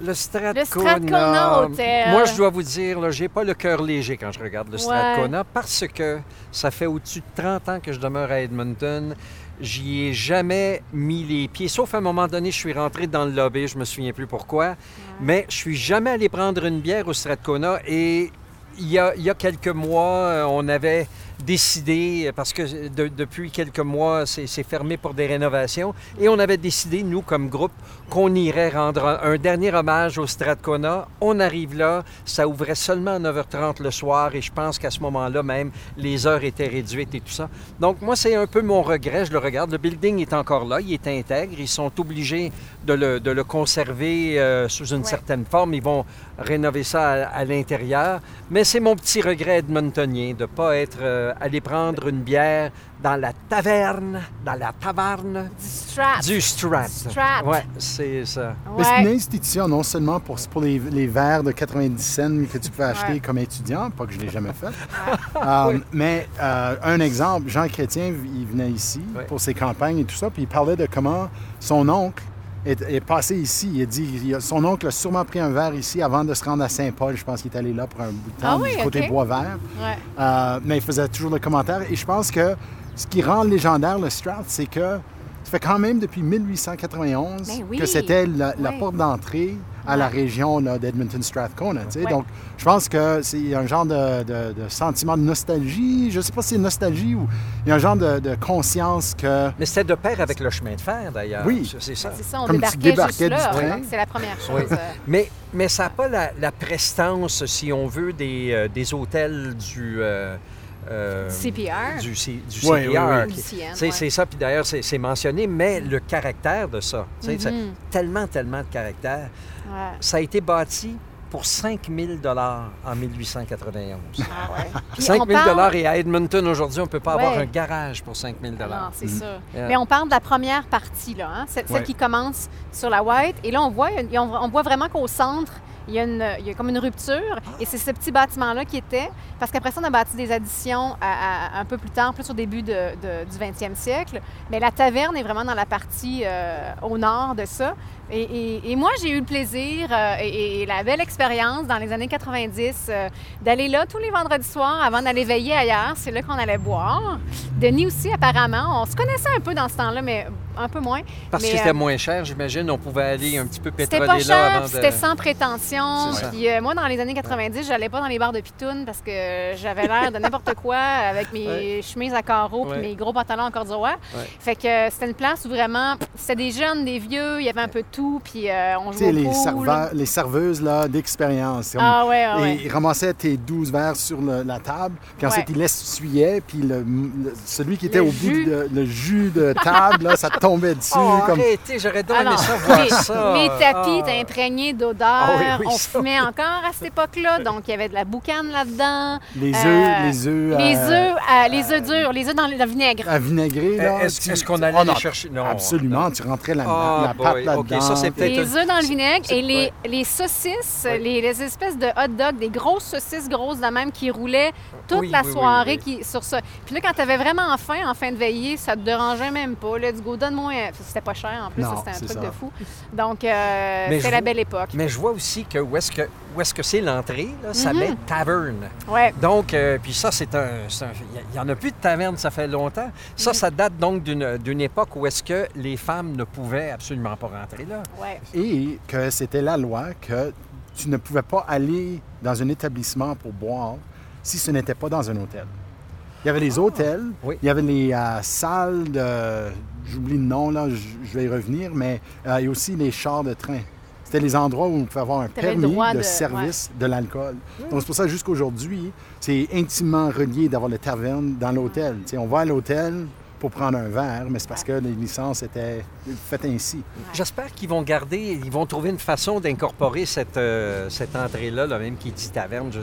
Le Strathcona. Hotel. Moi, je dois vous dire, j'ai pas le cœur léger quand je regarde le Ouais. Strathcona parce que ça fait au-dessus de 30 ans que je demeure à Edmonton. J'y ai jamais mis les pieds, sauf à un moment donné, je suis rentré dans le lobby, je me souviens plus pourquoi, mais je suis jamais allé prendre une bière au Strathcona et il y a, il y a quelques mois, euh, on avait décidé, parce que de- depuis quelques mois, c'est fermé pour des rénovations, et on avait décidé, nous, comme groupe, qu'on irait rendre un, un dernier hommage au Strathcona. On arrive là, ça ouvrait seulement à 9h30 le soir, et je pense qu'à ce moment-là même, les heures étaient réduites et tout ça. Donc, moi, c'est un peu mon regret, je le regarde. Le building est encore là, il est intègre, ils sont obligés de le, de le conserver euh, sous une Ouais. certaine forme. Ils vont rénover ça à, à l'intérieur. Mais c'est mon petit regret edmontonien de ne pas être euh, allé prendre une bière dans la taverne, dans la taverne Du Strat. du Strat. Strat. Ouais, c'est ça. Mais c'est une institution non seulement pour, pour les, les verres de 90 cents que tu peux acheter Ouais. comme étudiant, pas que je l'ai jamais fait, Euh, mais euh, un exemple, Jean Chrétien, il venait ici Ouais. pour ses campagnes et tout ça, puis il parlait de comment son oncle est, est passé ici. Il a dit, son oncle a sûrement pris un verre ici avant de se rendre à Saint-Paul. Je pense qu'il est allé là pour un bout de temps, Ah oui, du côté. Bois-Vert. Ouais. Euh, mais il faisait toujours le commentaire. Et je pense que ce qui rend légendaire le Strat, c'est que ça fait quand même depuis 1891 Ben oui. que c'était la, la Oui. porte d'entrée à la région tu sais. Ouais. Donc, je pense que c'est un genre de, de- de sentiment de nostalgie. Je ne sais pas si c'est nostalgie ou il y a un genre de, de conscience que Mais c'était de pair avec le chemin de fer, d'ailleurs. Oui. C'est- ça. C'est ça, on Comme tu débarquait, débarquais juste là. du train. C'est la première chose. Oui. euh, Mais, mais ça n'a pas la, la prestance, si on veut, des, euh, des hôtels du... euh, euh, CPR. Du, C- du Oui, CPR. oui, oui. ouais. C'est ça, puis d'ailleurs, c'est c'est mentionné, mais le caractère de ça, tu sais, c'est Mhm. tellement, tellement de caractère. Ouais. Ça a été bâti pour 5 000 en 1891. Ah ouais. Puis 5 on 000 parle- et à Edmonton, aujourd'hui, on ne peut pas avoir un garage pour 5 000 Non, c'est ça. Yeah. Mais on parle de la première partie, là, hein, celle, celle Ouais. qui commence sur la white. Et là, on voit, on voit vraiment qu'au centre, il y, a une, comme une rupture. Et c'est ce petit bâtiment-là qui était. Parce qu'après ça, on a bâti des additions un peu plus tard, plus au début du 20e siècle. Mais la taverne est vraiment dans la partie euh, au nord de ça. Et, et- et moi, j'ai eu le plaisir euh, et, et la belle expérience dans les années 90 euh, d'aller là tous les vendredis soirs avant d'aller veiller ailleurs. C'est là qu'on allait boire. Denis aussi, apparemment. On se connaissait un peu dans ce temps-là, mais un peu moins. Parce Mais, que c'était euh, moins cher, j'imagine, on pouvait aller un petit peu C'était pétroler pas là cher, avant puis de... c'était sans prétention. Puis moi, dans les années 90, j'allais pas dans les bars de pitoune parce que j'avais l'air de n'importe quoi avec mes Ouais. chemises à carreaux Ouais. mes gros pantalons en corduroy. Ouais. Fait que c'était une place où vraiment, c'était des jeunes, des vieux, il y avait un peu de tout, puis euh, on tu jouait sais, au les, pool. serveurs- les serveuses là, d'expérience. Ah ouais, ah ouais. Et ils ramassaient tes 12 verres sur le- la table, puis ensuite Ouais. ils l'essuyaient, puis le, le- celui qui était Le au jus. bout de le jus de table, là, ça tombait dessus. Oh, comme... arrêtez, j'aurais donc Ah ça, voir les, ça. les tapis Ah. étaient imprégnés d'odeur. Ah oui, oui, on ça, fumait encore à cette époque-là, donc il y avait de la boucane là-dedans. Les Euh, œufs, les œufs. Les euh, œufs, euh, les œufs durs, les œufs dans le, vinaigre. à vinaigrer, là. Est-ce tu- est-ce qu'on allait oh, les chercher? Non. Absolument, tu rentrais la, Ah, la pâte là-dedans. Ça, c'est puis- peut-être- Les œufs dans le vinaigre et les, ouais. les saucisses, Ouais. les, les espèces de hot dogs, des grosses saucisses grosses de même qui roulaient toute Oui, la oui, soirée oui. Qui, sur ça. Puis là, quand tu avais vraiment faim, en fin de veillée, ça te dérangeait même pas. Let's go, donne-moi. un- C'était pas cher en plus, c'était un truc ça. de fou. Donc, euh, c'était la belle époque. Mais je vois aussi que où est-ce que où est-ce que c'est l'entrée, là, ça Mhm. met taverne. Ouais. Donc, euh, puis ça, c'est un... Il n'y en a plus de taverne, ça fait longtemps. Ça, Mhm. ça date donc d'une d'une époque où est-ce que les femmes ne pouvaient absolument pas rentrer là. Ouais. Et que c'était la loi que tu ne pouvais pas aller dans un établissement pour boire si ce n'était pas dans un hôtel. Il y avait les hôtels, Ah, oui. il y avait les euh, salles de... J'oublie le nom, là, je, vais y revenir, mais euh, il y a aussi les chars de train. C'était les endroits où on pouvait avoir un permis de, de- service de l'alcool. Donc, c'est pour ça, jusqu'aujourd'hui, c'est intimement relié d'avoir le taverne dans l'hôtel. Tu sais, on va à l'hôtel pour prendre un verre, mais c'est parce que les licences étaient faites ainsi. J'espère qu'ils vont garder, ils vont trouver une façon d'incorporer cette, euh, cette entrée-là, là, même qui dit taverne. Je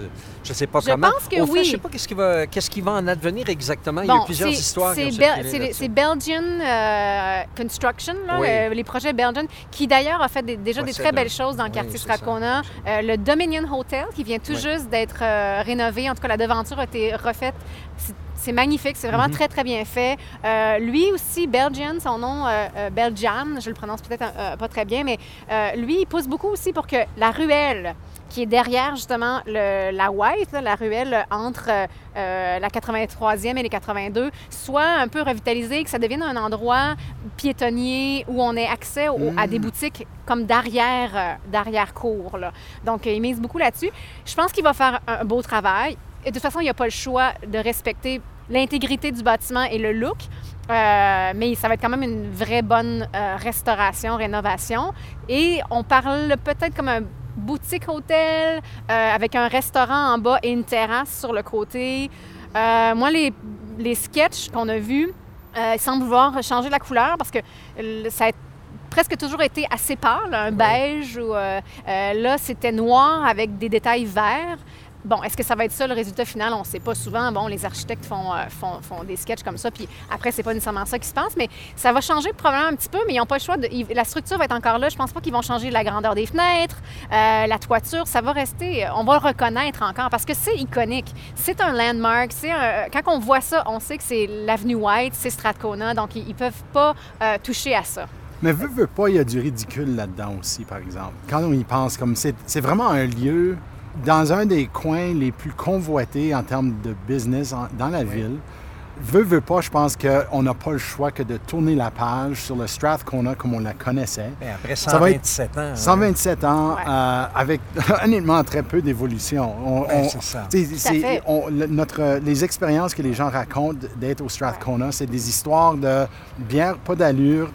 ne sais pas Je comment. pense que Au fait, oui. je ne sais pas qu'est-ce qui, va, qu'est-ce qui va en advenir exactement. Il y a plusieurs c'est- histoires c'est Bel- c'est les- là-dessus. c'est Belgian euh, Construction, là, Oui. le- les projets Belgian, qui d'ailleurs a fait des- déjà des très belles choses dans le Oui, quartier. Strathcona. Euh, le Dominion Hotel, qui vient tout Oui. juste d'être euh, rénové. En tout cas, la devanture a été refaite. C'est- C'est magnifique, c'est vraiment Mhm. très, très bien fait. Euh, lui aussi, Belgian, son nom, euh, euh, Belgian, je le prononce peut-être euh, pas très bien, mais lui, il pousse beaucoup aussi pour que la ruelle qui est derrière justement le- la White, là, la ruelle entre la 83e et les 82, soit un peu revitalisée, que ça devienne un endroit piétonnier où on ait accès au- à des boutiques comme d'arrière, d'arrière-cour. Donc, il mise beaucoup là-dessus. Je pense qu'il va faire un beau travail. Et de toute façon, il n'y a pas le choix de respecter l'intégrité du bâtiment et le look. Euh, mais ça va être quand même une vraie bonne euh, restauration, rénovation. Et on parle peut-être comme un boutique hôtel euh, avec un restaurant en bas et une terrasse sur le côté. Moi, les, les sketchs qu'on a vus, ils semblent vouloir changer la couleur parce que ça a presque toujours été assez pâle, un beige ou là c'était noir avec des détails verts. Bon, est-ce que ça va être ça le résultat final? On ne sait pas souvent. Bon, les architectes font, euh, font, des sketchs comme ça, puis après, c'est pas nécessairement ça qui se passe, mais ça va changer probablement un petit peu, mais ils n'ont pas le choix. La structure va être encore là. Je pense pas qu'ils vont changer la grandeur des fenêtres, euh, la toiture, ça va rester. On va le reconnaître encore parce que c'est iconique. C'est un landmark. Un- quand on voit ça, on sait que c'est l'avenue White, c'est Strathcona, donc ils, ils peuvent pas euh, toucher à ça. Mais veut, veut pas, il y a du ridicule là-dedans aussi, par exemple. Quand on y pense, comme c'est vraiment un lieu dans un des coins les plus convoités en termes de business en- dans la ville. veut, veut pas, je pense qu'on n'a pas le choix que de tourner la page sur le Strathcona comme on la connaissait. Ben, après Ça va être 127 ans. hein. 127 ans, euh, avec honnêtement très peu d'évolution. C'est ça. on- le- notre, les expériences que les gens racontent d'être au Strathcona, c'est des histoires de bière pas d'allure,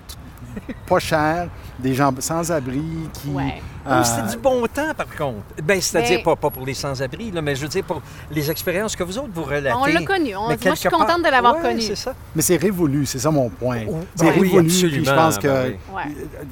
pas cher, des gens sans abri qui. Ouais. euh, Oui, c'est du bon temps, par contre. Ben, c'est-à-dire, Mais- pas, pas pour les sans-abri, là, mais je veux dire, pour les expériences que vous autres, vous relatez. On l'a connu. On- moi, je suis contente part- de l'avoir Ouais, connu. c'est ça. Mais c'est révolu, c'est ça mon point. Oh, C'est ben oui, révolu, puis je pense que ben oui.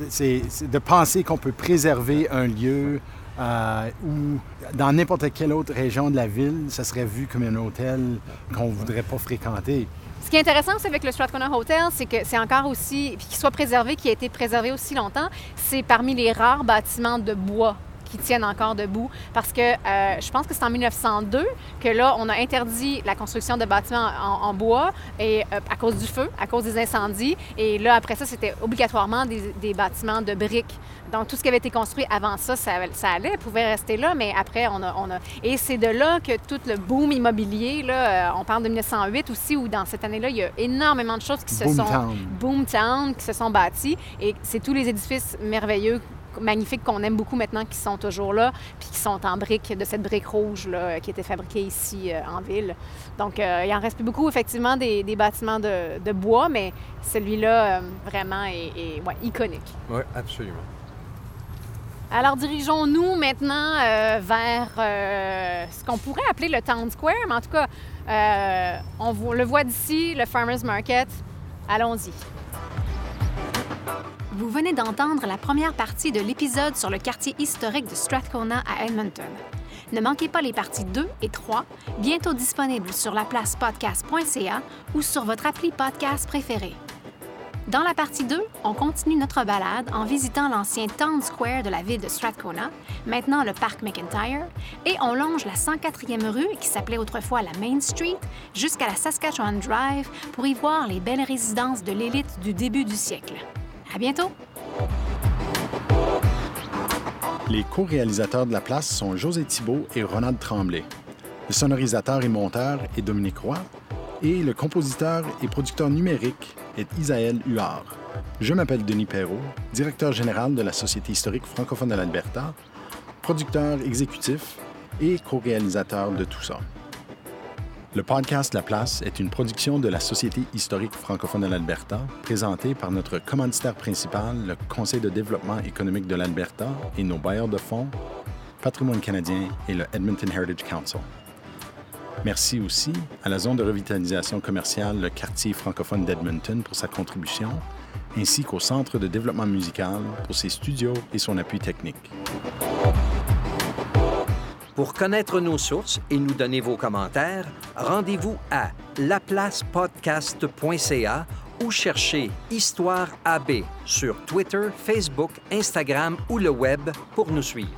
C'est c'est de penser qu'on peut préserver un lieu euh, où, dans n'importe quelle autre région de la ville, ça serait vu comme un hôtel qu'on ne voudrait pas fréquenter. Ce qui est intéressant aussi avec le Strathcona Hotel, c'est que c'est encore aussi, qu'il soit préservé, qui a été préservé aussi longtemps, c'est parmi les rares bâtiments de bois qui tiennent encore debout. Parce que euh, je pense que c'est en 1902 que là, on a interdit la construction de bâtiments en, en bois et, euh, à cause du feu, à cause des incendies. Et là, après ça, c'était obligatoirement des, des bâtiments de briques. Donc, tout ce qui avait été construit avant ça, ça, ça allait, pouvait rester là, mais après, on a... On a... Et c'est de là que tout le boom immobilier, là, euh, on parle de 1908 aussi, où dans cette année-là, il y a énormément de choses qui se sont... Boomtown. Boomtown, qui se sont bâtis. Et c'est tous les édifices merveilleux, magnifiques qu'on aime beaucoup maintenant, qui sont toujours là, puis qui sont en briques, de cette brique rouge là, qui était fabriquée ici euh, en ville. Donc, euh, il en reste plus beaucoup, effectivement, des, des bâtiments de, de bois, mais celui-là, euh, vraiment, est, est, ouais, iconique. Oui, absolument. Alors, dirigeons-nous maintenant vers ce qu'on pourrait appeler le Town Square, mais en tout cas, on le voit d'ici, le Farmers Market. Allons-y. Vous venez d'entendre la première partie de l'épisode sur le quartier historique de Strathcona à Edmonton. Ne manquez pas les parties 2 et 3, bientôt disponibles sur laplacepodcast.ca ou sur votre appli podcast préféré. Dans la partie 2, on continue notre balade en visitant l'ancien Town Square de la ville de Strathcona, maintenant le parc McIntyre, et on longe la 104e rue, qui s'appelait autrefois la Main Street, jusqu'à la Saskatchewan Drive pour y voir les belles résidences de l'élite du début du siècle. À bientôt! Les co-réalisateurs de la place sont José Thibault et Ronald Tremblay. Le sonorisateur et monteur est Dominique Roy. Et le compositeur et producteur numérique est Isaël Huard. Je m'appelle Denis Perrault, directeur général de la Société historique francophone de l'Alberta, producteur exécutif et co-réalisateur de tout ça. Le podcast La Place est une production de la Société historique francophone de l'Alberta, présentée par notre commanditaire principal, le Conseil de développement économique de l'Alberta et nos bailleurs de fonds, Patrimoine canadien et le Edmonton Heritage Council. Merci aussi à la zone de revitalisation commerciale, le quartier francophone d'Edmonton, pour sa contribution, ainsi qu'au Centre de développement musical pour ses studios et son appui technique. Pour connaître nos sources et nous donner vos commentaires, rendez-vous à laplacepodcast.ca ou cherchez Histoire AB sur Twitter, Facebook, Instagram ou le web pour nous suivre.